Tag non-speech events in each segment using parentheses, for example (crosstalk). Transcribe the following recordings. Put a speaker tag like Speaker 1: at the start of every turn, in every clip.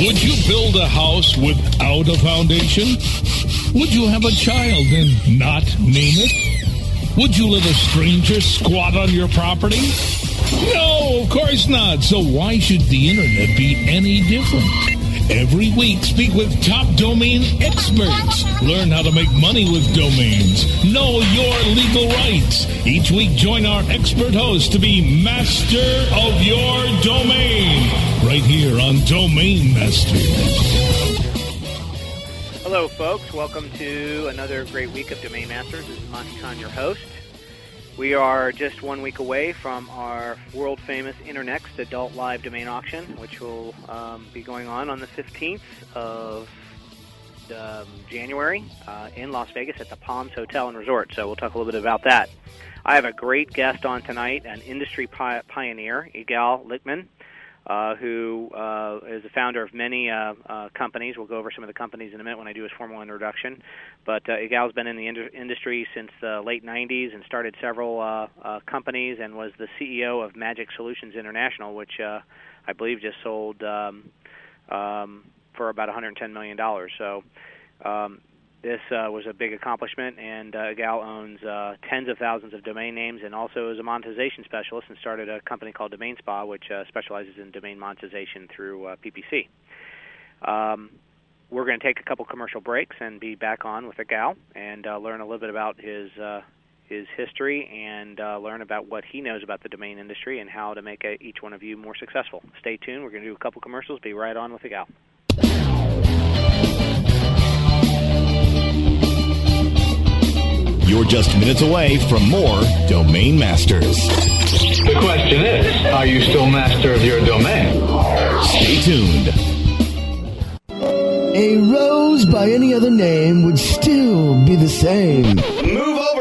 Speaker 1: Would you build a house without a foundation? Would you have a child and not name it? Would you let a stranger squat on your property? No, of course not. So why should the internet be any different? Every week, speak with top domain experts. Learn how to make money with domains. Know your legal rights. Each week, join our expert host to be master of your domain. Right here on Domain Masters.
Speaker 2: Hello, folks. Welcome to another great week of Domain Masters. This is Monte Cahn, your host. We are just one week away from our world famous Internext Adult Live Domain Auction, which will um, be going on on the 15th of um, January uh, in Las Vegas at the Palms Hotel and Resort. So we'll talk a little bit about that. I have a great guest on tonight, an industry pi- pioneer, Igal Lichtman uh, who uh, is the founder of many uh, uh, companies. We'll go over some of the companies in a minute when I do his formal introduction. But uh, Igal's been in the ind- industry since the late 90s and started several uh, uh, companies and was the CEO of Magic Solutions International, which uh, I believe just sold um, um, for about 110 million dollars. So. Um, this uh, was a big accomplishment, and uh, Gal owns uh, tens of thousands of domain names and also is a monetization specialist and started a company called Domain Spa, which uh, specializes in domain monetization through uh, PPC. Um, we're going to take a couple commercial breaks and be back on with Gal and uh, learn a little bit about his uh, his history and uh, learn about what he knows about the domain industry and how to make a, each one of you more successful. Stay tuned. We're going to do a couple commercials. Be right on with Gal.
Speaker 3: You're just minutes away from more Domain Masters.
Speaker 4: The question is, are you still master of your domain?
Speaker 3: Stay tuned.
Speaker 5: A rose by any other name would still be the same.
Speaker 6: Move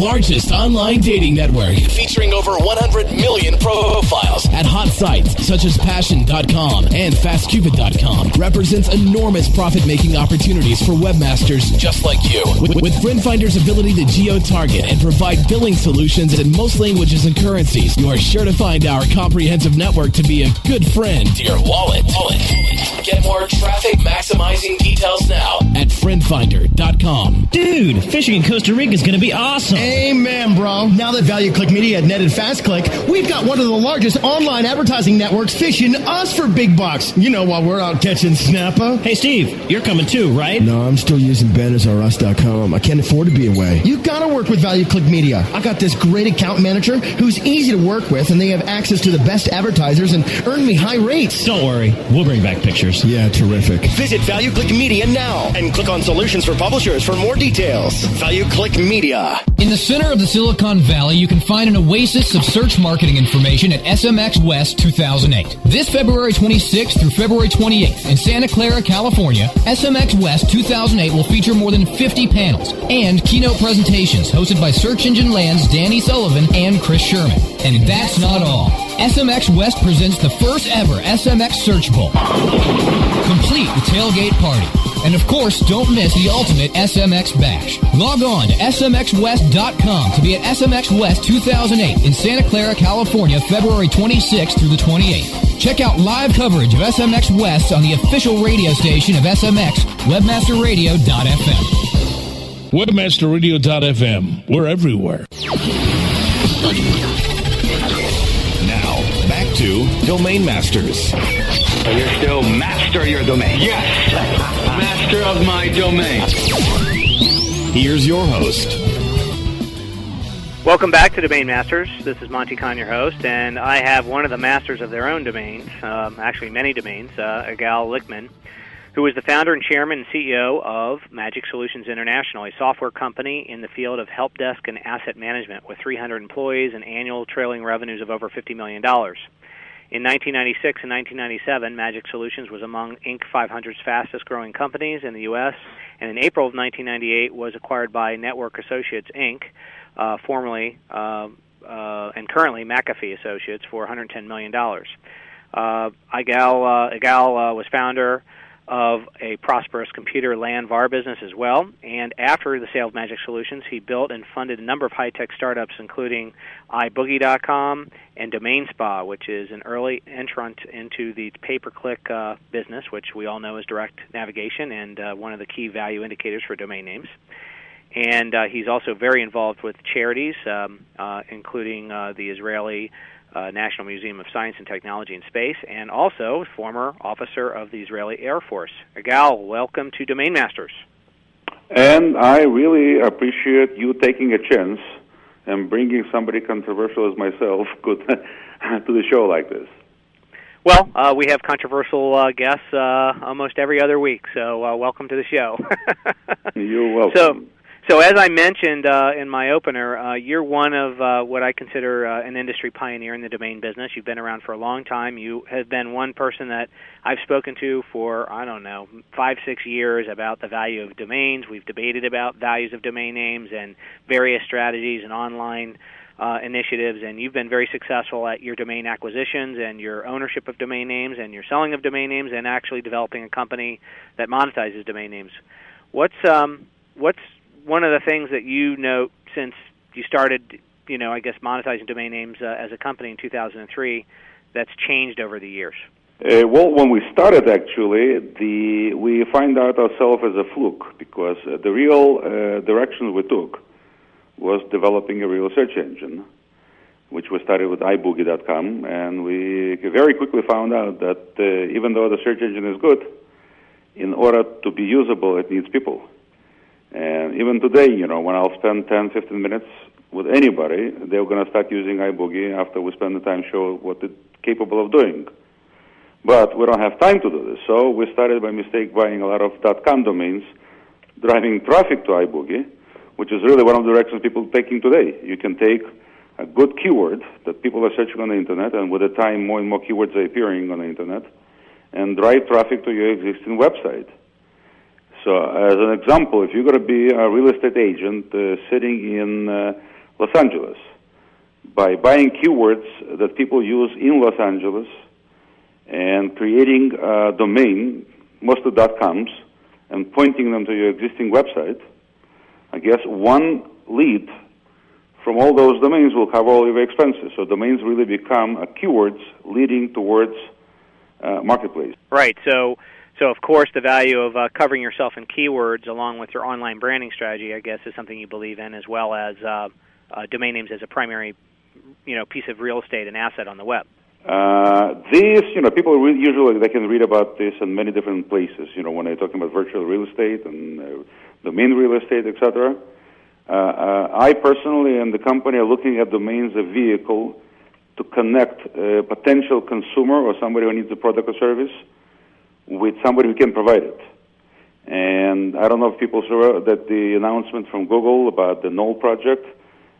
Speaker 7: largest online dating network.
Speaker 8: Featuring over 100 million profiles.
Speaker 7: At hot sites such as Passion.com and FastCupid.com. Represents enormous profit making opportunities for webmasters
Speaker 8: just like you.
Speaker 7: With, with Friend Finder's ability to geo target and provide billing solutions in most languages and currencies, you are sure to find our comprehensive network to be a good friend
Speaker 8: to your wallet. wallet. Get more traffic maximizing details now
Speaker 7: at friendfinder.com.
Speaker 9: Dude, fishing in Costa Rica is going to be awesome.
Speaker 10: Amen, bro. Now that Value Click Media had netted FastClick, we've got one of the largest online advertising networks fishing us for big bucks. You know, while we're out catching snapper.
Speaker 9: Hey, Steve, you're coming too, right?
Speaker 5: No, I'm still using bannersrus.com. I can't afford to be away.
Speaker 10: You gotta work with Value Click Media. I got this great account manager who's easy to work with, and they have access to the best advertisers and earn me high rates.
Speaker 9: Don't worry, we'll bring back pictures.
Speaker 5: Yeah, terrific.
Speaker 6: Visit Value Click Media now and click on Solutions for Publishers for more details. Value Click Media.
Speaker 11: In the center of the Silicon Valley, you can find an oasis of search marketing information at SMX West 2008. This February 26th through February 28th in Santa Clara, California, SMX West 2008 will feature more than 50 panels and keynote presentations hosted by Search Engine Land's Danny Sullivan and Chris Sherman. And that's not all. SMX West presents the first ever SMX Search Bowl, complete with tailgate party. And of course, don't miss the ultimate SMX Bash. Log on to smxwest.com to be at SMX West 2008 in Santa Clara, California, February 26th through the 28th. Check out live coverage of SMX West on the official radio station of SMX, webmasterradio.fm.
Speaker 1: Webmasterradio.fm. We're everywhere.
Speaker 3: Now, back to Domain Masters.
Speaker 4: So you're still master of your domain? Yes. master of my domain.
Speaker 3: Here's your host.
Speaker 2: Welcome back to Domain Masters. This is Monte Cahn, your host, and I have one of the masters of their own domains, um, actually many domains, uh, Igal Lichtman, who is the founder and chairman and CEO of Magic Solutions International, a software company in the field of help desk and asset management with 300 employees and annual trailing revenues of over $50 million. In 1996 and 1997, Magic Solutions was among Inc. 500's fastest growing companies in the U.S., and in April of 1998 was acquired by Network Associates Inc., uh, formerly uh, uh, and currently McAfee Associates, for $110 million. Uh, Igal, uh, Igal uh, was founder of a prosperous computer LAN VAR business as well. And after the sale of Magic Solutions, he built and funded a number of high tech startups, including iBoogie.com and Domain Spa, which is an early entrant into the pay per click uh, business, which we all know is direct navigation and uh, one of the key value indicators for domain names. And uh, he's also very involved with charities, um, uh, including uh, the Israeli uh, National Museum of Science and Technology and Space, and also former officer of the Israeli Air Force. Igal, welcome to Domain Masters.
Speaker 12: And I really appreciate you taking a chance and bringing somebody controversial as myself (laughs) to the show like this.
Speaker 2: Well, uh, we have controversial uh, guests uh, almost every other week, so uh, welcome to the show. (laughs)
Speaker 12: You're welcome.
Speaker 2: So, so, as I mentioned uh, in my opener, uh, you're one of uh, what I consider uh, an industry pioneer in the domain business. You've been around for a long time. You have been one person that I've spoken to for, I don't know, five, six years about the value of domains. We've debated about values of domain names and various strategies and online uh, initiatives, and you've been very successful at your domain acquisitions and your ownership of domain names and your selling of domain names and actually developing a company that monetizes domain names. What's um, what's one of the things that you note since you started, you know, I guess monetizing domain names uh, as a company in 2003, that's changed over the years?
Speaker 12: Uh, well, when we started, actually, the we find out ourselves as a fluke because uh, the real uh, direction we took was developing a real search engine, which we started with iBoogie.com, and we very quickly found out that uh, even though the search engine is good, in order to be usable, it needs people. And even today, you know, when I'll spend 10, 15 minutes with anybody, they're going to start using iBoogie after we spend the time show what it's capable of doing. But we don't have time to do this, so we started by mistake buying a lot of dot .com domains, driving traffic to iBoogie, which is really one of the directions people are taking today. You can take a good keyword that people are searching on the internet, and with the time, more and more keywords are appearing on the internet, and drive traffic to your existing website. So, as an example, if you're going to be a real estate agent uh, sitting in uh, Los Angeles, by buying keywords that people use in Los Angeles and creating a domain, most of .coms, and pointing them to your existing website, I guess one lead from all those domains will cover all your expenses. So domains really become keywords leading towards uh, marketplace.
Speaker 2: Right. So so, of course, the value of uh, covering yourself in keywords along with your online branding strategy, I guess, is something you believe in, as well as uh, uh, domain names as a primary, you know, piece of real estate and asset on the web.
Speaker 12: Uh, this, you know, people usually they can read about this in many different places. You know, when they're talking about virtual real estate and uh, domain real estate, etc. Uh, I personally and the company are looking at domains as a vehicle to connect a potential consumer or somebody who needs a product or service with somebody who can provide it. And I don't know if people saw that the announcement from Google about the Knol project,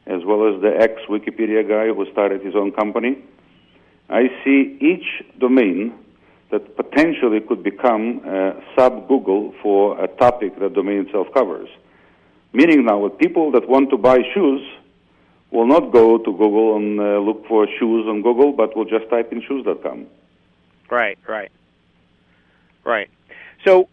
Speaker 12: as well as the ex Wikipedia guy who started his own company. I see each domain that potentially could become a sub Google for a topic that domain itself covers. Meaning now, with people that want to buy shoes will not go to Google and uh, look for shoes on Google, but will just type in shoes.com.
Speaker 2: Right, right. Right. So,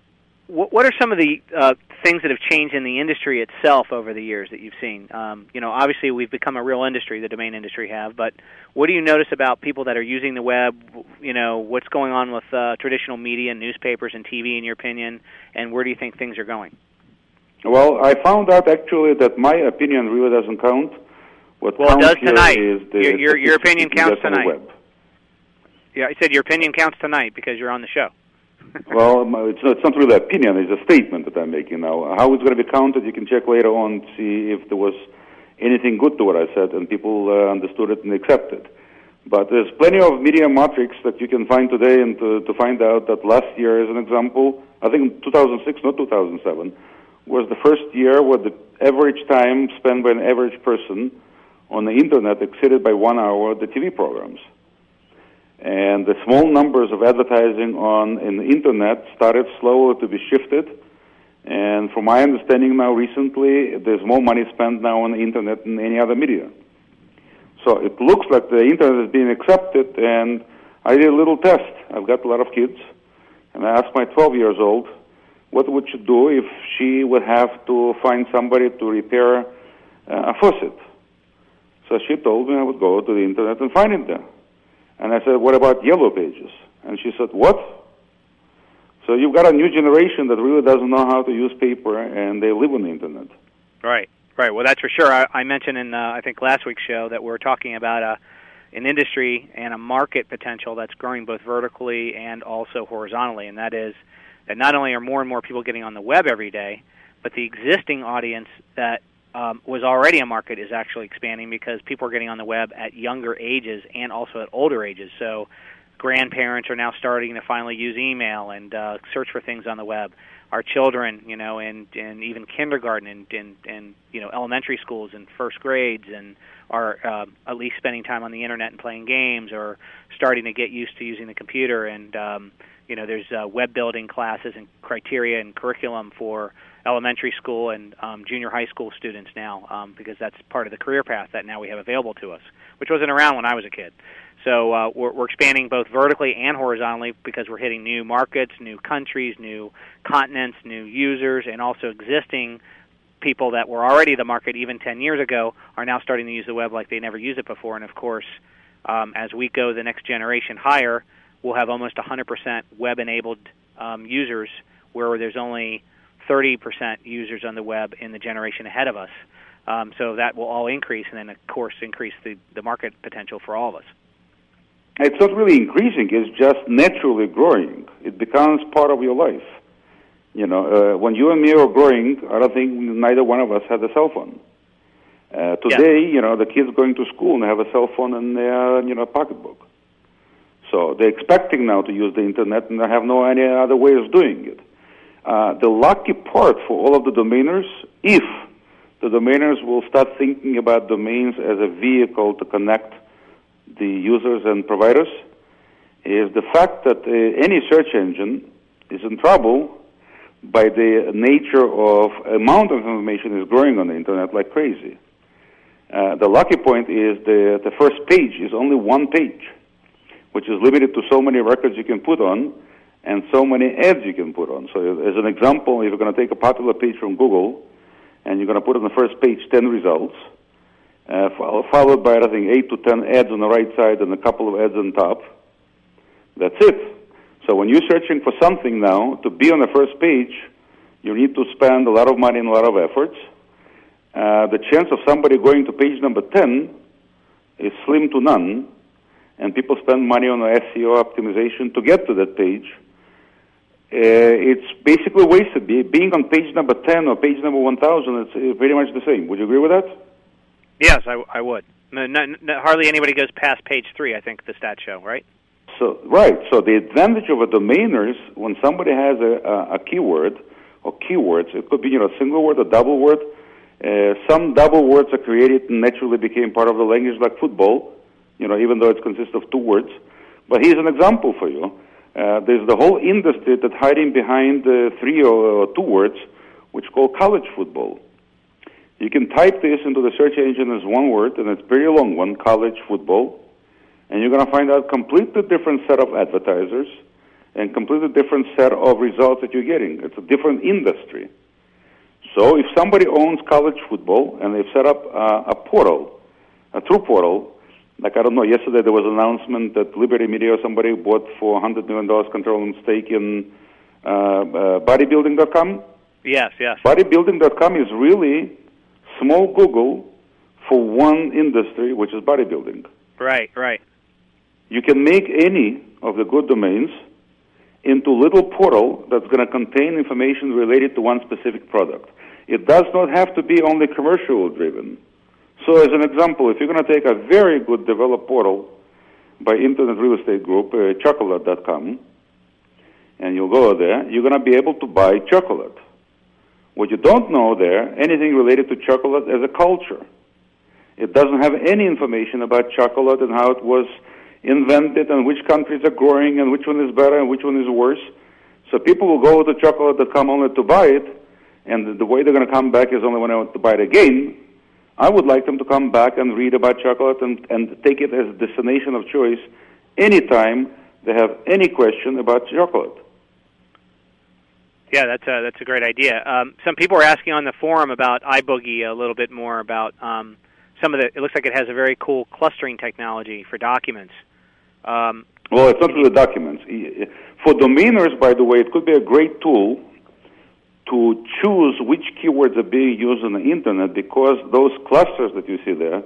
Speaker 2: what, what are some of the uh, things that have changed in the industry itself over the years that you've seen? Um, you know, obviously we've become a real industry, the domain industry have, but what do you notice about people that are using the web? You know, what's going on with uh, traditional media, newspapers, and TV, in your opinion, and where do you think things are going?
Speaker 12: Well, I found out actually that my opinion really doesn't count. What
Speaker 2: well,
Speaker 12: counts
Speaker 2: tonight.
Speaker 12: Is the
Speaker 2: your your, your opinion counts tonight.
Speaker 12: Yeah,
Speaker 2: I said your opinion counts tonight because you're on the show (laughs)
Speaker 12: well, it's not, it's not really an opinion; it's a statement that I'm making now. How it's going to be counted, you can check later on to see if there was anything good to what I said and people uh, understood it and accepted. But there's plenty of media metrics that you can find today, and to, to find out that last year, as an example, I think 2006, not 2007, was the first year where the average time spent by an average person on the internet exceeded by one hour the TV programs. And the small numbers of advertising on in the internet started slowly to be shifted. And from my understanding now, recently, there's more money spent now on the internet than any other media. So it looks like the internet is being accepted, and I did a little test. I've got a lot of kids, and I asked my 12 years old, what would she do if she would have to find somebody to repair uh, a faucet? So she told me I would go to the internet and find it there. And I said, what about yellow pages? And she said, what? So you've got a new generation that really doesn't know how to use paper, and they live on the internet.
Speaker 2: Right, right. Well, that's for sure. I, I mentioned in uh, I think last week's show that we're talking about a an industry and a market potential that's growing both vertically and also horizontally, and that is that not only are more and more people getting on the web every day, but the existing audience that um, was already a market is actually expanding because people are getting on the web at younger ages and also at older ages. So grandparents are now starting to finally use email and uh, search for things on the web. Our children, you know, and and even kindergarten and and, and you know elementary schools and first grades and are uh, at least spending time on the internet and playing games or starting to get used to using the computer and um, you know there's uh, web building classes and criteria and curriculum for elementary school and um, junior high school students now um, because that's part of the career path that now we have available to us, which wasn't around when I was a kid. So uh, we're, we're expanding both vertically and horizontally because we're hitting new markets, new countries, new continents, new users, and also existing people that were already the market even 10 years ago are now starting to use the web like they never used it before. And of course, um, as we go the next generation higher, we'll have almost 100% web-enabled um, users, where there's only 30% users on the web in the generation ahead of us. Um, so that will all increase, and then of course increase the, the market potential for all of us.
Speaker 12: It's not really increasing; it's just naturally growing. It becomes part of your life. You know, uh, when you and me were growing, I don't think neither one of us had a cell phone. Uh, today, yeah. you know, the kids going to school and have a cell phone in their, you know, pocketbook. So they're expecting now to use the internet, and they have no any other way of doing it. Uh, the lucky part for all of the domainers, if the domainers will start thinking about domains as a vehicle to connect the users and providers, is the fact that uh, any search engine is in trouble by the nature of amount of information is growing on the internet like crazy. Uh, the lucky point is the, the first page is only one page, which is limited to so many records you can put on, and so many ads you can put on. So as an example, if you're going to take a popular page from Google and you're going to put on the first page 10 results, uh, followed by, I think, 8 to 10 ads on the right side and a couple of ads on top, that's it. So when you're searching for something now, to be on the first page, you need to spend a lot of money and a lot of efforts. Uh, the chance of somebody going to page number 10 is slim to none, and people spend money on SEO optimization to get to that page it's basically wasted. Being on page number 10 or page number 1000, it's uh, very much the same. Would you agree with that?
Speaker 2: Yes, I, I would. No, no, no, hardly anybody goes past page 3, I think, the stat show, right?
Speaker 12: So Right. So the advantage of a domainer is when somebody has a, a, a keyword or keywords, it could be you know, a single word, a double word. Uh, some double words are created and naturally became part of the language like football, you know, even though it consists of two words. But here's an example for you. Uh, there's the whole industry that's hiding behind uh, three or, two words, which called college football. You can type this into the search engine as one word, and it's a very long one, college football, and you're going to find out completely different set of advertisers and completely different set of results that you're getting. It's a different industry. So if somebody owns college football and they've set up uh, a portal, a true portal, like I don't know. Yesterday there was an announcement that Liberty Media or somebody bought for hundred million dollars controlling stake in uh, uh, bodybuilding.com.
Speaker 2: Yes, yes.
Speaker 12: Bodybuilding.com is really small Google for one industry, which is bodybuilding.
Speaker 2: Right, right.
Speaker 12: You can make any of the good domains into a little portal that's going to contain information related to one specific product. It does not have to be only commercial driven. So, as an example, if you're going to take a very good developed portal by Internet Real Estate Group, uh, chocolate.com, and you'll go there, you're going to be able to buy chocolate. What you don't know there, anything related to chocolate as a culture. It doesn't have any information about chocolate and how it was invented and which countries are growing and which one is better and which one is worse. So people will go to chocolate.com only to buy it, and the way they're going to come back is only when I want to buy it again. I would like them to come back and read about chocolate and, and take it as a destination of choice anytime they have any question about chocolate.
Speaker 2: Yeah, that's a that's a great idea. Um, some people are asking on the forum about iBoogie a little bit more about um, some of the. It looks like it has a very cool clustering technology for documents. Um,
Speaker 12: well, it's not for the documents. For domainers, by the way, it could be a great tool to choose which keywords are being used on the internet because those clusters that you see there,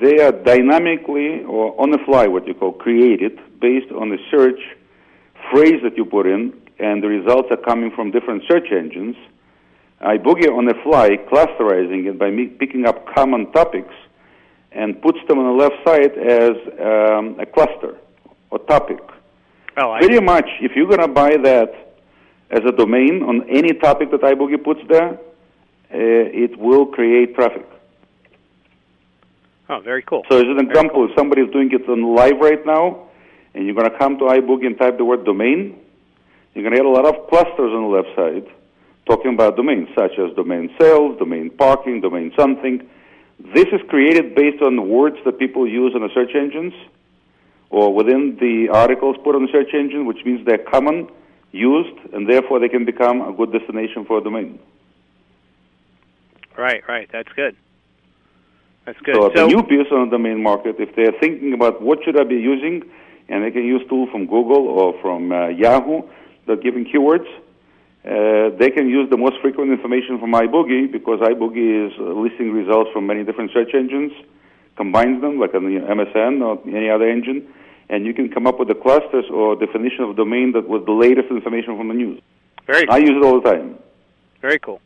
Speaker 12: they are dynamically or on the fly, what you call created, based on the search phrase that you put in and the results are coming from different search engines. iBoogie on the fly, clusterizing it by picking up common topics and puts them on the left side as um, a cluster or topic.
Speaker 2: Oh, I
Speaker 12: Pretty much, if you're going to buy that as a domain on any topic that iBoogie puts there, uh, it will create traffic.
Speaker 2: Oh, very cool.
Speaker 12: So, as an example, if somebody is doing it on live right now, and you're going to come to iBoogie and type the word domain, you're going to get a lot of clusters on the left side talking about domains, such as domain sales, domain parking, domain something. This is created based on words that people use in the search engines or within the articles put on the search engine, which means they're common, used, and therefore they can become a good destination for a domain.
Speaker 2: Right, right. That's good. That's good.
Speaker 12: So, so the new piece on the domain market, if they're thinking about what should I be using, and they can use tool from Google or from uh, Yahoo, that are giving keywords. Uh, they can use the most frequent information from iBoogie because iBoogie is listing results from many different search engines, combines them like an MSN or any other engine, and you can come up with the clusters or definition of domain that was the latest information from the news.
Speaker 2: Very.
Speaker 12: Cool. I use it all the time.
Speaker 2: Very cool.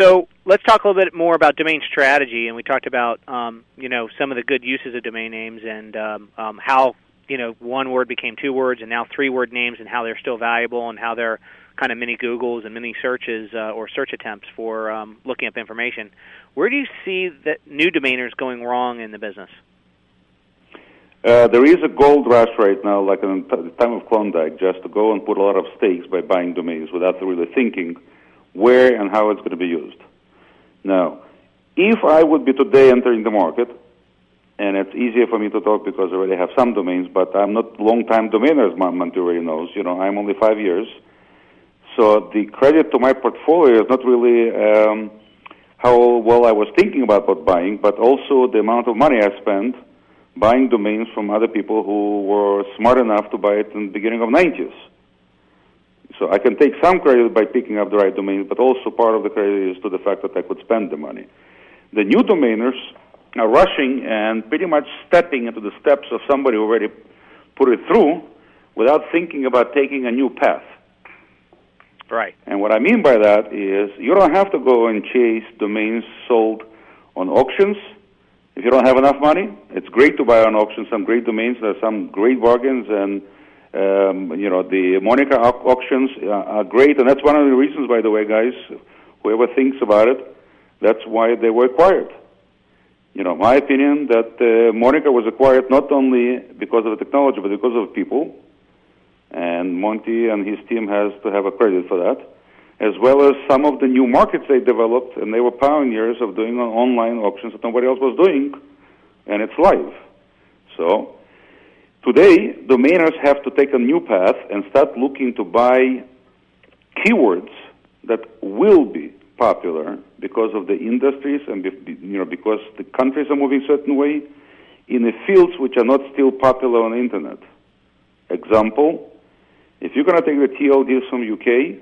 Speaker 2: So let's talk a little bit more about domain strategy, and we talked about um, you know some of the good uses of domain names and um, um, how you know one word became two words and now three word names and how they're still valuable and how they're kind of mini Googles and mini searches uh, or search attempts for um, looking up information. Where do you see that new domainers going wrong in the business?
Speaker 12: Uh, there is a gold rush right now, like in the time of Klondike, just to go and put a lot of stakes by buying domains without really thinking where and how it's going to be used. Now, if I would be today entering the market, and it's easier for me to talk because I already have some domains, but I'm not long-time domainer, as already knows. You know, I'm only five years. So the credit to my portfolio is not really um, how well I was thinking about buying, but also the amount of money I spent buying domains from other people who were smart enough to buy it in the beginning of 90s. So I can take some credit by picking up the right domains, but also part of the credit is to the fact that I could spend the money. The new domainers are rushing and pretty much stepping into the steps of somebody who already put it through without thinking about taking a new path.
Speaker 2: Right.
Speaker 12: And what I mean by that is you don't have to go and chase domains sold on auctions. If you don't have enough money, it's great to buy on auction some great domains. There are some great bargains, and um, you know the Moniker au- auctions are great, and that's one of the reasons, by the way, guys. Whoever thinks about it, that's why they were acquired you know, my opinion that uh, Moniker was acquired not only because of the technology, but because of people. And Monte and his team has to have a credit for that, as well as some of the new markets they developed, and they were pioneers of doing online auctions that nobody else was doing, and it's live. So today, domainers have to take a new path and start looking to buy keywords that will be popular because of the industries and you know because the countries are moving certain way in the fields which are not still popular on the internet. Example, if you're going to take the TLDs from UK,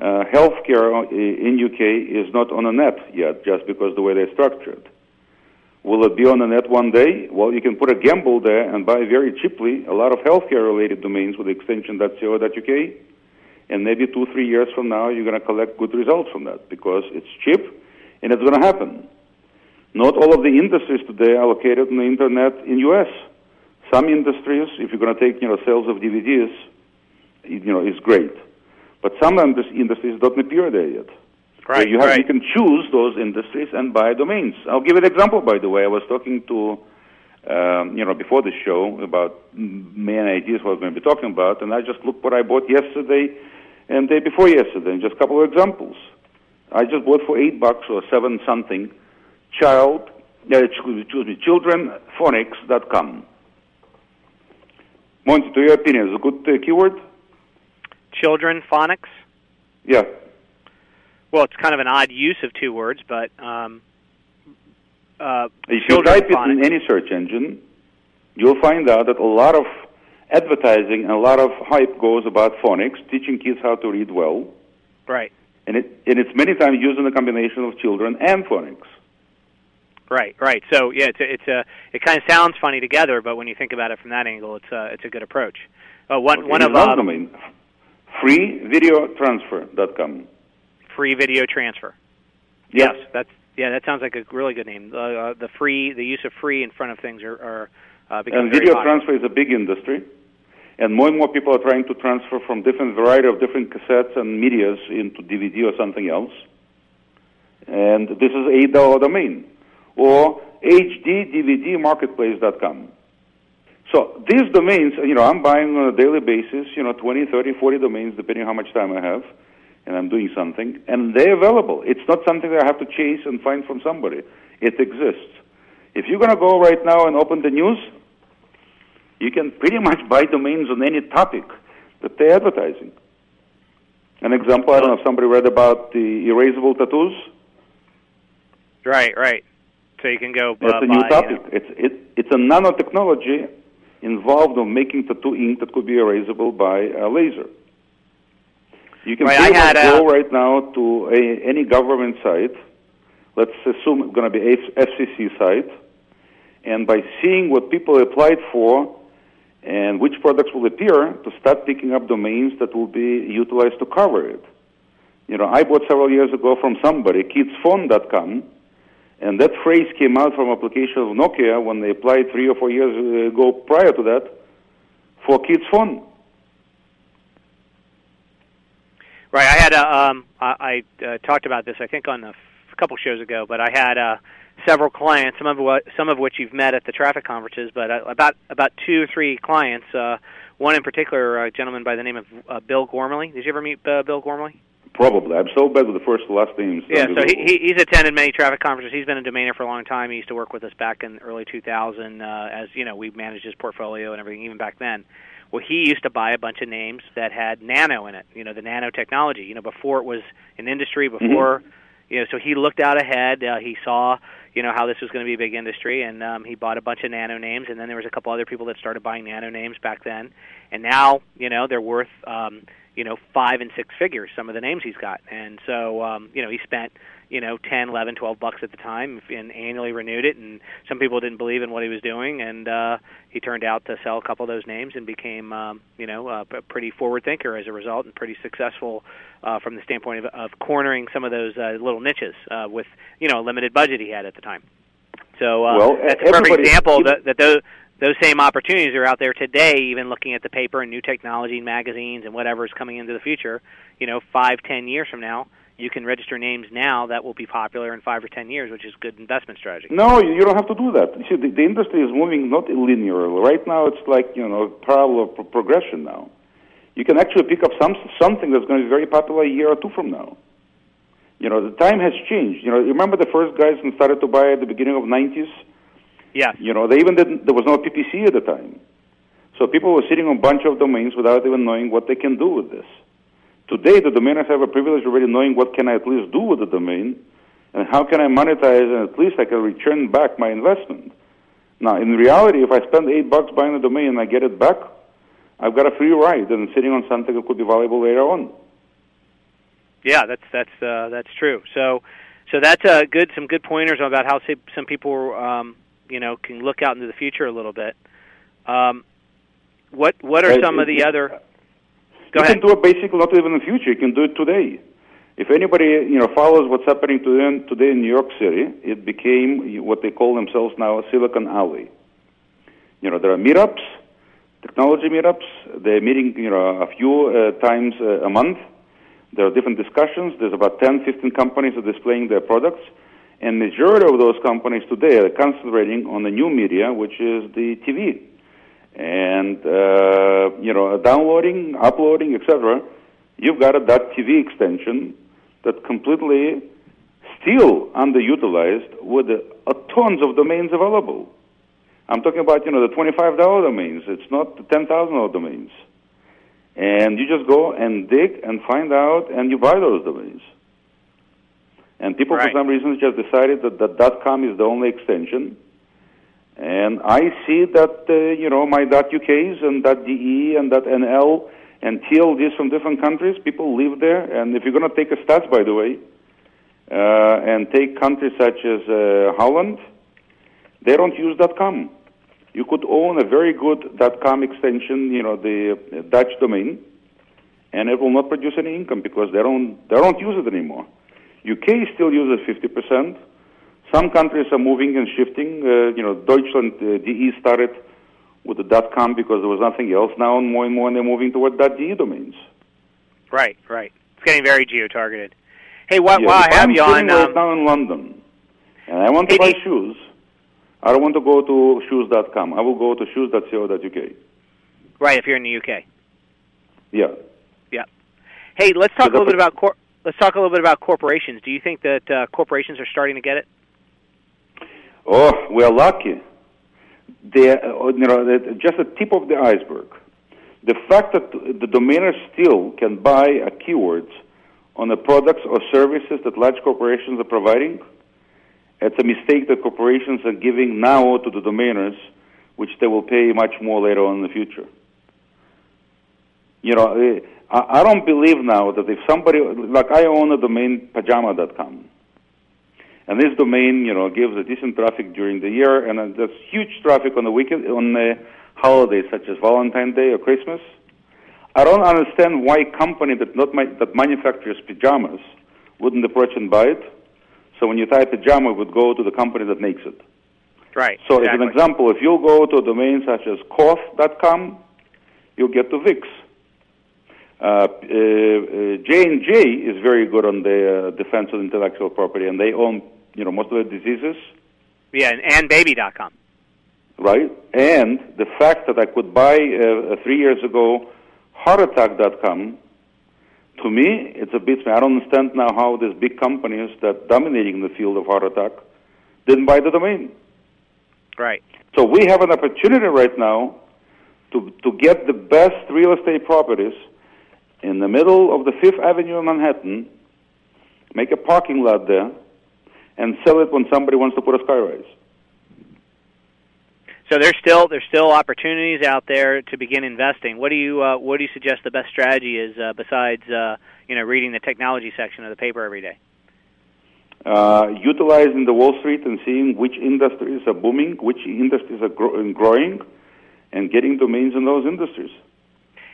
Speaker 12: uh, healthcare in UK is not on the net yet, just because the way they're structured. Will it be on the net one day? Well, you can put a gamble there and buy very cheaply a lot of healthcare-related domains with extension .co.uk and maybe two, three years from now, you're going to collect good results from that because it's cheap and it's going to happen. Not all of the industries today are located on the internet in U.S. Some industries, if you're going to take, you know, sales of DVDs, you know, is great. But some industries don't appear there yet.
Speaker 2: Right,
Speaker 12: so you, have,
Speaker 2: right.
Speaker 12: you can choose those industries and buy domains. I'll give an example, by the way. I was talking to um, you know, before the show about main ideas what I was going to be talking about, and I just looked what I bought yesterday and day before yesterday, and just a couple of examples. I just bought for eight bucks or seven something, child, uh, excuse me, childrenphonics.com. Monte, to your opinion, is a good uh, keyword?
Speaker 2: Children phonics.
Speaker 12: Yeah.
Speaker 2: Well, it's kind of an odd use of two words, but um, uh,
Speaker 12: if you type it in any search engine, you'll find out that a lot of advertising and a lot of hype goes about phonics, teaching kids how to read well,
Speaker 2: Right.
Speaker 12: and it and it's many times used in a combination of children and phonics.
Speaker 2: Right, right. So yeah, it's a, it's a it kind of sounds funny together, but when you think about it from that angle, it's a it's a good approach. Uh, one one of um,
Speaker 12: freevideotransfer.com.
Speaker 2: free video transfer.
Speaker 12: Yes.
Speaker 2: Yes, that's yeah, that sounds like a really good name. Uh, uh, the free, the use of free in front of things are, are uh, becoming
Speaker 12: And video
Speaker 2: popular.
Speaker 12: transfer is a big industry, and more and more people are trying to transfer from different variety of different cassettes and medias into DVD or something else. And this is a dollar domain, or HDDVDmarketplace.com. So these domains, you know, I'm buying on a daily basis, you know, 20, 30, 40 domains, depending how much time I have, and I'm doing something, and they're available. It's not something that I have to chase and find from somebody. It exists. If you're going to go right now and open the news, you can pretty much buy domains on any topic that they're advertising. An example, I don't know if somebody read about the erasable tattoos.
Speaker 2: Right, right. So you can go.
Speaker 12: That's
Speaker 2: uh,
Speaker 12: a new
Speaker 2: buy,
Speaker 12: topic.
Speaker 2: You know,
Speaker 12: It's it, it's a nanotechnology involved in making tattoo ink that could be erasable by a laser. You can
Speaker 2: Right,
Speaker 12: pretty
Speaker 2: I had,
Speaker 12: much
Speaker 2: uh,
Speaker 12: go right now to a, any government site. Let's assume it's going to be a FCC site, and by seeing what people applied for and which products will appear, to start picking up domains that will be utilized to cover it. You know, I bought several years ago from somebody, kidsphone.com, and that phrase came out from application of Nokia when they applied three or four years ago prior to that for kids phone.
Speaker 2: Right. I had a, um, I, I uh, talked about this I think on a couple shows ago, but I had uh, several clients, some of what, some of which you've met at the traffic conferences, but uh, about about two or three clients. Uh, one in particular, a gentleman by the name of uh, Bill Gormley. Did you ever meet uh, Bill Gormley?
Speaker 12: Probably. I'm so bad with the first and last names.
Speaker 2: Yeah, so he, he he's attended many traffic conferences. He's been a domainer for a long time. He used to work with us back in early 2000 uh, as you know we managed his portfolio and everything even back then. Well, he used to buy a bunch of names that had nano in it. You know, the nanotechnology. You know, before it was an industry. Before, you know, so he looked out ahead. Uh, he saw you know how this was going to be a big industry, and um, he bought a bunch of nano names. And then there was a couple other people that started buying nano names back then, and now you know they're worth. Um, you know five and six figures some of the names he's got. And so um you know he spent you know ten eleven twelve bucks at the time and annually renewed it. And some people didn't believe in what he was doing. And uh he turned out to sell a couple of those names and became um you know a, a pretty forward thinker as a result and pretty successful uh from the standpoint of, of cornering some of those uh, little niches uh with you know a limited budget he had at the time. So uh
Speaker 12: Well,
Speaker 2: that's a perfect example that, that those those same opportunities are out there today, even looking at the paper and new technology and magazines and whatever is coming into the future. You know, five, ten years from now, you can register names now that will be popular in five or ten years, which is good investment strategy.
Speaker 12: No, you don't have to do that. You see, the, the industry is moving not linearly. Right now, it's like you know parallel pro- progression. Now, you can actually pick up some something that's going to be very popular a year or two from now. You know, the time has changed. You know, remember the first guys who started to buy at the beginning of '90s?
Speaker 2: Yes.
Speaker 12: You know, they even didn't. There was no PPC at the time, so people were sitting on a bunch of domains without even knowing what they can do with this. Today, the domainers have a privilege already knowing what can I at least do with the domain, and how can I monetize, and at least I can return back my investment. Now, in reality, if I spend eight bucks buying a domain and I get it back, I've got a free ride and sitting on something that could be valuable later on.
Speaker 2: Yeah, that's that's uh, that's true. So, so that's uh, good. Some good pointers about how say, some people, um, you know, can look out into the future a little bit. Um, what what are some of the other? Go
Speaker 12: you
Speaker 2: ahead.
Speaker 12: can do it basically not even in the future. You can do it today. If anybody you know follows what's happening today, today in New York City, it became what they call themselves now Silicon Alley. You know, there are meetups, technology meetups. They're meeting you know a few uh, times uh, a month. There are different discussions. There's about 10, 15 companies that are displaying their products, And majority of those companies today are concentrating on the new media, which is the TV, and uh, you know, downloading, uploading, etc. You've got a .tv extension that completely still underutilized with uh, tons of domains available. I'm talking about you know the $25 domains. It's not the $10,000 domains. And you just go and dig and find out, and you buy those domains. And people,
Speaker 2: Right.
Speaker 12: for some reason, just decided that the .com is the only extension. And I see that uh, you know my .dot .uk's and .de and .nl and TLDs from different countries. People live there, and if you're going to take a stats, by the way, uh, and take countries such as uh, Holland, they don't use .dot .com. You could own a very good .dot .com extension, you know, the uh, Dutch domain, and it will not produce any income because they don't they don't use it anymore. UK still uses 50%. Some countries are moving and shifting. Uh, you know, Deutschland uh, DE started with the dot .com because there was nothing else. Now more and more they're moving toward dot .de domains.
Speaker 2: Right, right. It's getting very geo-targeted. Hey, while,
Speaker 12: Yeah,
Speaker 2: while I have
Speaker 12: I'm
Speaker 2: you on,
Speaker 12: right
Speaker 2: um,
Speaker 12: now in London, and I want to buy shoes, I don't want to go to shoes.com. I will go to shoes.co.uk.
Speaker 2: right, if you're in the UK.
Speaker 12: Yeah.
Speaker 2: Yeah. Hey, let's talk a little bit about cor- let's talk a little bit about corporations. Do you think that uh, corporations are starting to get it?
Speaker 12: Oh, we're lucky. They, uh, you know, just the tip of the iceberg. The fact that the domainer still can buy a keywords on the products or services that large corporations are providing, it's a mistake that corporations are giving now to the domainers, which they will pay much more later on in the future. You know, eh, I, I don't believe now that if somebody, like I own a domain pajama.com, and this domain, you know, gives a decent traffic during the year, and uh, there's huge traffic on the weekend, on the holidays such as Valentine's Day or Christmas. I don't understand why a company that not ma- that manufactures pajamas wouldn't approach and buy it. So when you type pajama, it would go to the company that makes it.
Speaker 2: Right.
Speaker 12: So
Speaker 2: exactly.
Speaker 12: as an example, if you go to a domain such as cough.com, you'll get to Vicks. Uh, uh, J&J is very good on the uh, defense of intellectual property, and they own, you know, most of the diseases,
Speaker 2: Yeah, and, and baby.com.
Speaker 12: right? And the fact that I could buy uh, uh, three years ago heartattack.com, to me, it's a bit. I don't understand now how these big companies that dominating the field of heart attack didn't buy the domain.
Speaker 2: Right.
Speaker 12: So we have an opportunity right now to to get the best real estate properties in the middle of the Fifth Avenue in Manhattan, make a parking lot there, and sell it when somebody wants to put a skyrise.
Speaker 2: So there's still there's still opportunities out there to begin investing. What do you uh, what do you suggest the best strategy is uh, besides uh, you know reading the technology section of the paper every day?
Speaker 12: Uh, utilizing the Wall Street and seeing which industries are booming, which industries are gro- growing, and getting domains in those industries.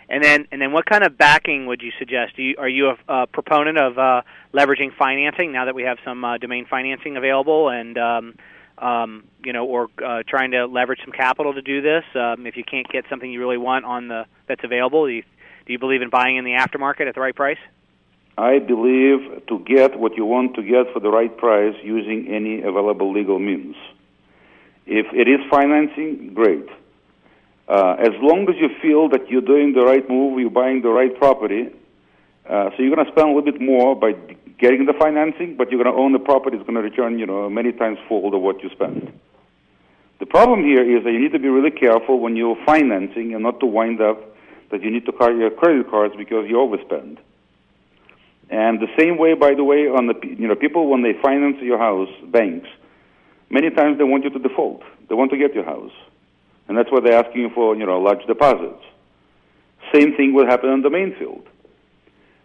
Speaker 2: And then and then what kind of backing would you suggest? You, are you a, a proponent of uh, leveraging financing now that we have some uh, domain financing available and um, um, you know or uh, trying to leverage some capital to do this? Um, if you can't get something you really want on the that's available, do you, do you believe in buying in the aftermarket at the right price?
Speaker 12: I believe to get what you want to get for the right price using any available legal means. If it is financing, great. Uh, as long as you feel that you're doing the right move, you're buying the right property, uh, so you're going to spend a little bit more by getting the financing, but you're going to own the property. It's going to return, you know, many times fold of what you spend. The problem here is that you need to be really careful when you're financing and not to wind up that you need to carry your credit cards because you overspend. And the same way, by the way, on the you know people when they finance your house, banks, many times they want you to default. They want to get your house, and that's why they're asking you for you know large deposits. Same thing will happen on the main field.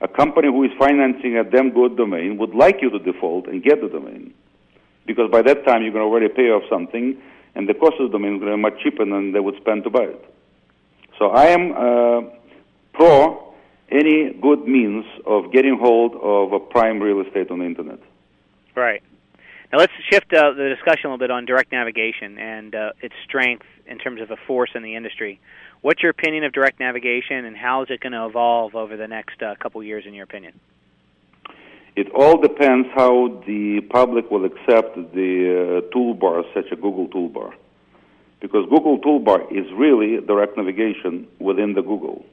Speaker 12: A company who is financing a damn good domain would like you to default and get the domain, because by that time you're going to already pay off something, and the cost of the domain is going to be much cheaper than they would spend to buy it. So I am uh, pro any good means of getting hold of a prime real estate on the internet.
Speaker 2: Right. Now let's shift uh, the discussion a little bit on direct navigation and uh, its strength in terms of a force in the industry. What's your opinion of direct navigation, and how is it going to evolve over the next uh, couple years, in your opinion?
Speaker 12: It all depends how the public will accept the uh, toolbar, such a Google toolbar. Because Google toolbar is really direct navigation within the Google.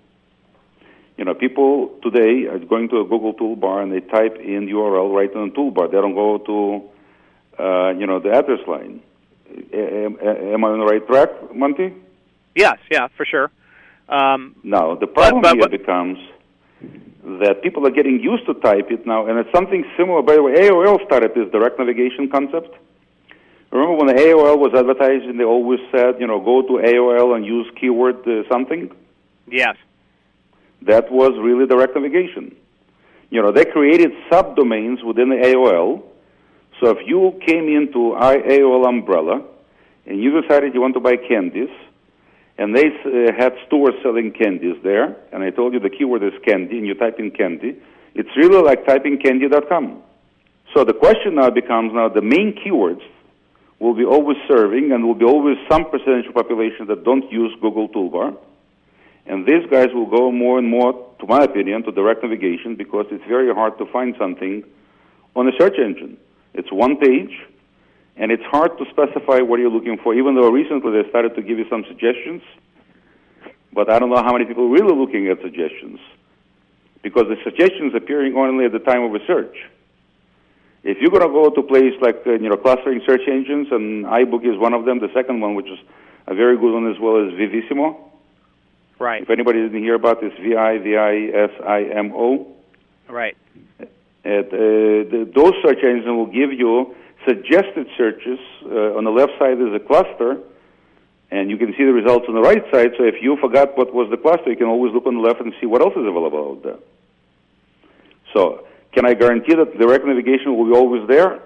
Speaker 12: You know, people today are going to a Google toolbar and they type in URL right in the toolbar. They don't go to, uh, you know, the address line. Am, am I on the right track, Monte?
Speaker 2: Yes, yeah, for sure. Um,
Speaker 12: now, the problem
Speaker 2: but,
Speaker 12: but, here becomes that people are getting used to type it now, and it's something similar. By the way, AOL started this direct navigation concept. Remember when AOL was advertising, they always said, you know, go to AOL and use keyword uh, something?
Speaker 2: Yes.
Speaker 12: That was really direct navigation. You know, they created subdomains within the AOL. So if you came into our AOL umbrella and you decided you want to buy candies, and they uh, had stores selling candies there, and I told you the keyword is candy, and you type in candy, it's really like typing candy.com. So the question now becomes now the main keywords will be always serving, and will be always some percentage of population that don't use Google Toolbar. And these guys will go more and more, to my opinion, to direct navigation because it's very hard to find something on a search engine. It's one page, and it's hard to specify what you're looking for, even though recently they started to give you some suggestions. But I don't know how many people are really looking at suggestions because the suggestions appearing only at the time of a search. If you're going to go to a place like uh, you know clustering search engines, and iBoogie is one of them, the second one, which is a very good one as well, is Vivisimo.
Speaker 2: Right.
Speaker 12: If anybody didn't hear about this, V I V I S I M O.
Speaker 2: Right.
Speaker 12: Uh, the, those search engines will give you suggested searches. Uh, on the left side is a cluster, and you can see the results on the right side. So if you forgot what was the cluster, you can always look on the left and see what else is available out there. So can I guarantee that direct navigation will be always there?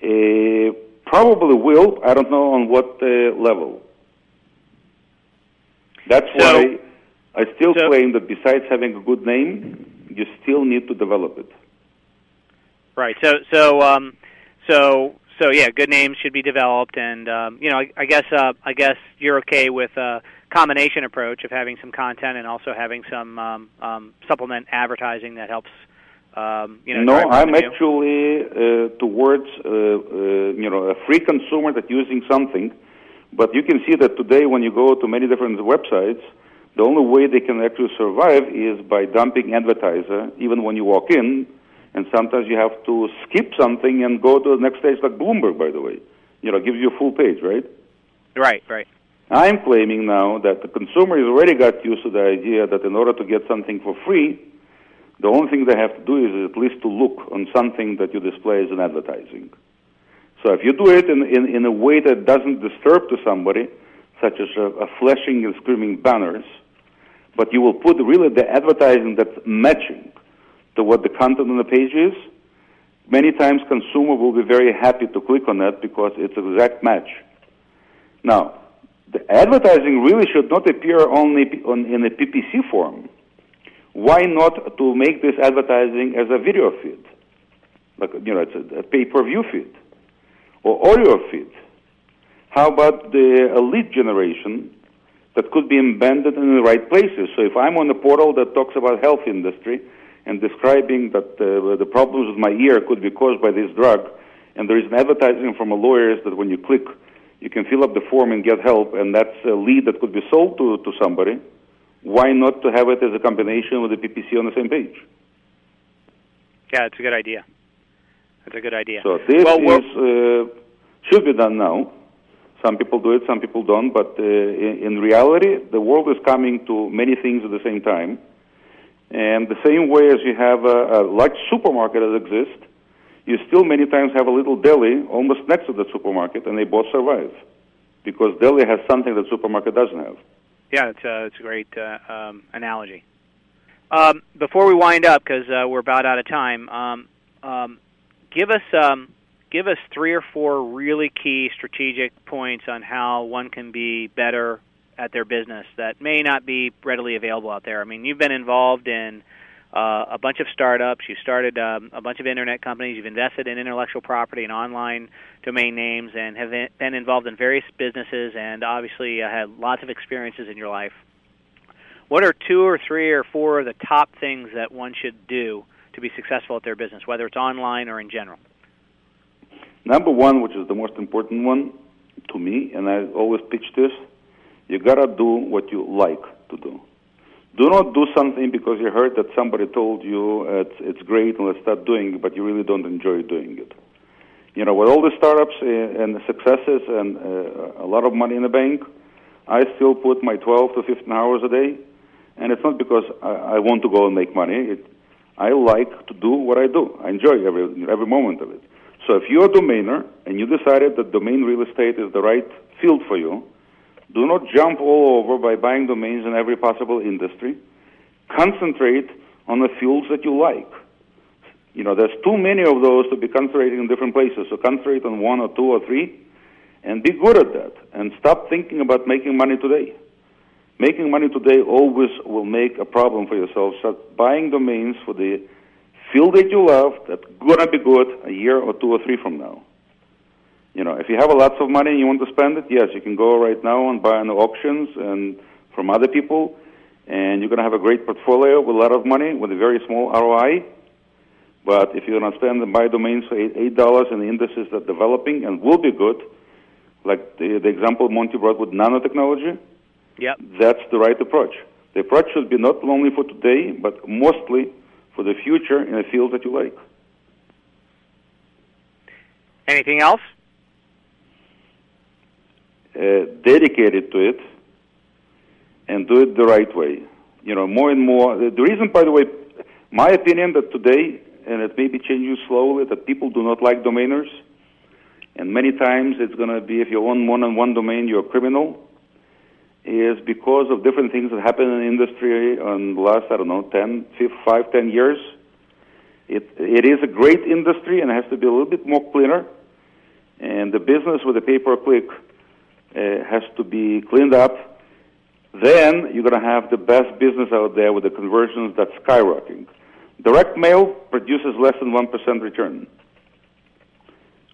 Speaker 12: Uh, probably will. I don't know on what uh, level. That's
Speaker 2: so,
Speaker 12: why I still
Speaker 2: so,
Speaker 12: claim that besides having a good name, you still need to develop it.
Speaker 2: Right. So so um, so so yeah, good names should be developed, and um, you know I, I guess uh, I guess you're okay with a combination approach of having some content and also having some um, um, supplement advertising that helps. Um, you know,
Speaker 12: no, I'm actually uh, towards uh, uh, you know a free consumer that using something, but you can see that today when you go to many different websites, the only way they can actually survive is by dumping advertiser. Even when you walk in, and sometimes you have to skip something and go to the next page, like Bloomberg, by the way. You know, gives you a full page, right?
Speaker 2: Right, right.
Speaker 12: I'm claiming now that the consumer has already got used to the idea that in order to get something for free, the only thing they have to do is at least to look on something that you display as an advertising. So if you do it in, in, in a way that doesn't disturb to somebody, such as a, a flashing and screaming banners, but you will put really the advertising that's matching to what the content on the page is, many times consumer will be very happy to click on that because it's an exact match. Now, the advertising really should not appear only on, in a PPC form. Why not to make this advertising as a video feed? Like, you know, it's a, a pay-per-view feed or audio feed. How about the a lead generation that could be embedded in the right places? So if I'm on a portal that talks about health industry, and describing that uh, the problems with my ear could be caused by this drug, and there is an advertising from a lawyer that when you click, you can fill up the form and get help, and that's a lead that could be sold to, to somebody. Why not to have it as a combination with the PPC on the same page?
Speaker 2: Yeah, it's a good idea. That's a good idea.
Speaker 12: So this
Speaker 2: well,
Speaker 12: is uh, should be done now. Some people do it, some people don't. But uh, in, in reality, the world is coming to many things at the same time and the same way as you have a, a large supermarket that exists, you still many times have a little deli almost next to the supermarket, and they both survive because deli has something that supermarket doesn't have.
Speaker 2: Yeah, it's a, it's a great uh, um, analogy. Um, before we wind up, because uh, we're about out of time, um, um, give us um, give us three or four really key strategic points on how one can be better at their business that may not be readily available out there. I mean, you've been involved in uh, a bunch of startups. You started um, a bunch of internet companies. You've invested in intellectual property and online domain names, and have been involved in various businesses, and obviously uh, had lots of experiences in your life. What are two or three or four of the top things that one should do to be successful at their business, whether it's online or in general?
Speaker 12: Number one, which is the most important one to me, and I always pitch this, you gotta do what you like to do. Do not do something because you heard that somebody told you it's, it's great and let's start doing it, but you really don't enjoy doing it. You know, with all the startups uh, and the successes and uh, a lot of money in the bank, I still put my 12 to 15 hours a day, and it's not because I, I want to go and make money. It, I like to do what I do. I enjoy every every moment of it. So if you're a domainer and you decided that domain real estate is the right field for you, do not jump all over by buying domains in every possible industry. Concentrate on the fields that you like. You know, there's too many of those to be concentrating in different places. So concentrate on one or two or three and be good at that. And stop thinking about making money today. Making money today always will make a problem for yourself. Start buying domains for the field that you love that's gonna be good a year or two or three from now. You know, if you have a lots of money and you want to spend it, yes, you can go right now and buy on the auctions and from other people, and you're gonna have a great portfolio with a lot of money with a very small ROI. But if you're gonna spend and buy domains for eight, eight dollars in the indices that are developing and will be good, like the, the example Monte brought with nanotechnology,
Speaker 2: Yep.
Speaker 12: that's the right approach. The approach should be not only for today, but mostly for the future in a field that you like.
Speaker 2: Anything else?
Speaker 12: Uh, dedicated to it and do it the right way. You know, more and more. The, reason, by the way, my opinion that today, and it may be changing slowly, that people do not like domainers, and many times it's going to be if you own more than one domain, you're a criminal is because of different things that happened in the industry on the last, I don't know, 10, 5, 10 years. It, it is a great industry and has to be a little bit more cleaner. And the business with the pay-per-click uh, has to be cleaned up. Then you're going to have the best business out there with the conversions that's skyrocketing. Direct mail produces less than 1% return.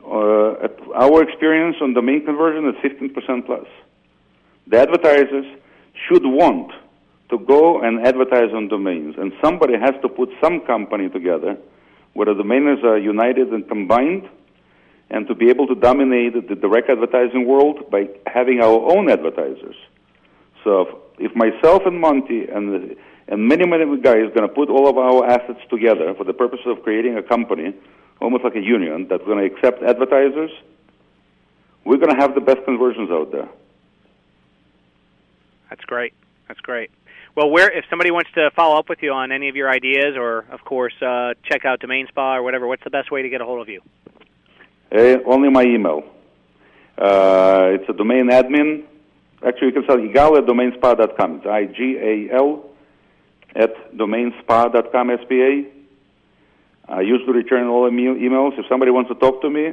Speaker 12: Uh, at our experience on domain conversion is 15% plus the advertisers should want to go and advertise on domains, and somebody has to put some company together where the domainers are united and combined, and to be able to dominate the direct advertising world by having our own advertisers. So if myself and Monte and and many many guys going to put all of our assets together for the purpose of creating a company, almost like a union that's going to accept advertisers, we're going to have the best conversions out there.
Speaker 2: That's great. That's great. Well, where if somebody wants to follow up with you on any of your ideas, or of course uh, check out Domain Spa or whatever, what's the best way to get a hold of you?
Speaker 12: Uh, only my email. Uh, it's a domain admin. Actually, you can spell Igal at domainspa.com. It's I G A L at domainspa.com, S P A. I usually return all emails. If somebody wants to talk to me,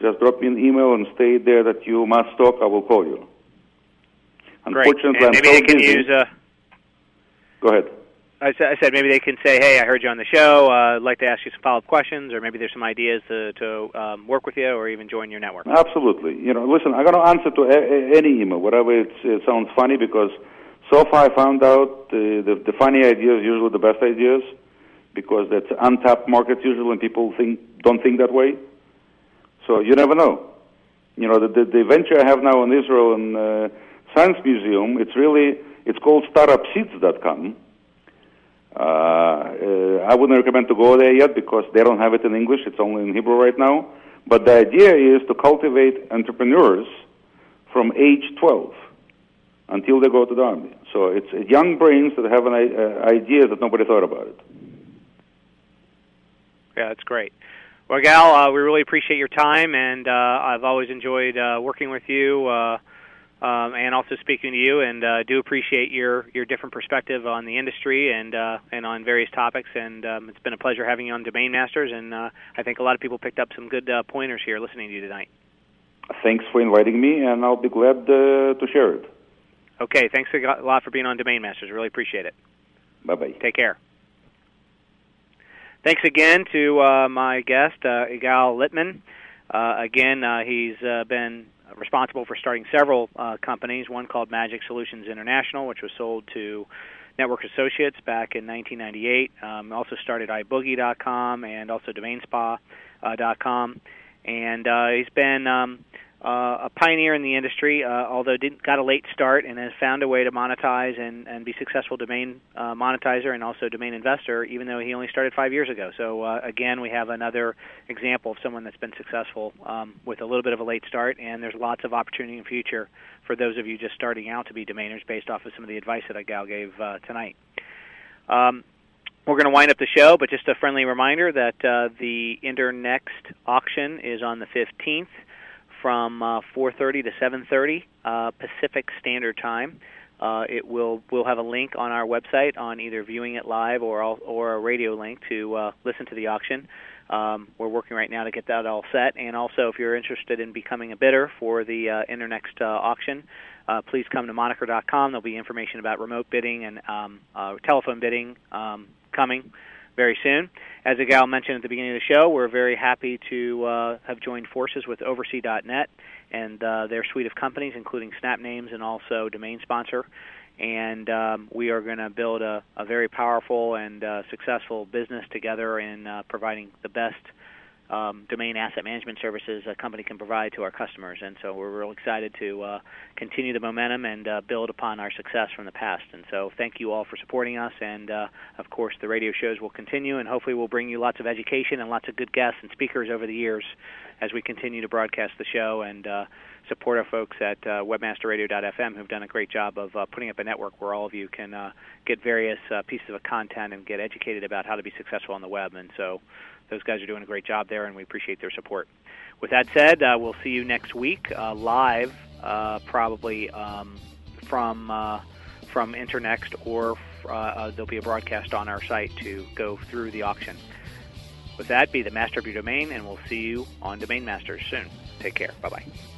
Speaker 12: just drop me an email and state there that you must talk. I will call you. Unfortunately,
Speaker 2: Great. And maybe
Speaker 12: I'm so
Speaker 2: they can
Speaker 12: busy.
Speaker 2: use. Uh,
Speaker 12: Go ahead.
Speaker 2: I said, I said maybe they can say, "Hey, I heard you on the show. Uh, I'd like to ask you some follow-up questions, or maybe there's some ideas to to um, work with you, or even join your network."
Speaker 12: Absolutely. You know, listen, I'm going to answer to a, a, any email, whatever it's, it sounds funny, because so far I found out the, the, the funny ideas usually the best ideas, because that's untapped markets usually, and people think don't think that way. So you never know. You know, the, the, the venture I have now in Israel and uh, Science Museum, it's really it's called StartupSeeds.com. Uh, uh, I wouldn't recommend to go there yet because they don't have it in English. It's only in Hebrew right now. But the idea is to cultivate entrepreneurs from age 12 until they go to the army. So it's young brains that have an uh, idea that nobody thought about it.
Speaker 2: Yeah, that's great. Well, Gal, uh, we really appreciate your time, and uh, I've always enjoyed uh, working with you. Uh, um, and also speaking to you, and uh, do appreciate your your different perspective on the industry and uh, and on various topics. And um, it's been a pleasure having you on Domain Masters, and uh, I think a lot of people picked up some good uh, pointers here listening to you tonight.
Speaker 12: Thanks for inviting me, and I'll be glad uh, to share it.
Speaker 2: Okay, thanks a lot for being on Domain Masters. Really appreciate it.
Speaker 12: Bye bye.
Speaker 2: Take care. Thanks again to uh, my guest, uh, Igal Lichtman. Uh, again, uh, he's uh, been responsible for starting several uh, companies. One called Magic Solutions International, which was sold to Network Associates back in 1998. Um, also started iBoogie.com and also DomainSpa.com, and uh, he's been um, uh, a pioneer in the industry, uh, although didn't got a late start and has found a way to monetize and, and be successful domain uh, monetizer and also domain investor, even though he only started five years ago. So uh, again, we have another example of someone that's been successful um, with a little bit of a late start, and there's lots of opportunity in the future for those of you just starting out to be domainers based off of some of the advice that Gal gave uh, tonight. Um, we're going to wind up the show, but just a friendly reminder that uh, the Internext auction is on the 15th from uh, 4:30 to 7:30 uh, Pacific Standard Time. Uh, it will we'll have a link on our website on either viewing it live or all, or a radio link to uh, listen to the auction. Um, we're working right now to get that all set, and also if you're interested in becoming a bidder for the uh, Internext uh, auction, uh, please come to moniker.com. There'll be information about remote bidding and um, uh, telephone bidding um, coming very soon. As Igal mentioned at the beginning of the show, we're very happy to uh, have joined forces with Oversee.net and uh, their suite of companies, including SnapNames and also Domain Sponsor. And um, we are going to build a, a, very powerful and uh, successful business together in uh, providing the best um, domain asset management services a company can provide to our customers. And so we're real excited to uh, continue the momentum and uh, build upon our success from the past. And so thank you all for supporting us. And uh, of course, the radio shows will continue, and hopefully, we'll bring you lots of education and lots of good guests and speakers over the years as we continue to broadcast the show and uh, support our folks at uh, webmasterradio.fm who've done a great job of uh, putting up a network where all of you can get various pieces of content and get educated about how to be successful on the web. And so those guys are doing a great job there, and we appreciate their support. With that said, uh, we'll see you next week uh, live, uh, probably um, from uh, from Internext, or uh, there'll be a broadcast on our site to go through the auction. With that, be the master of your domain, and we'll see you on Domain Masters soon. Take care. Bye bye.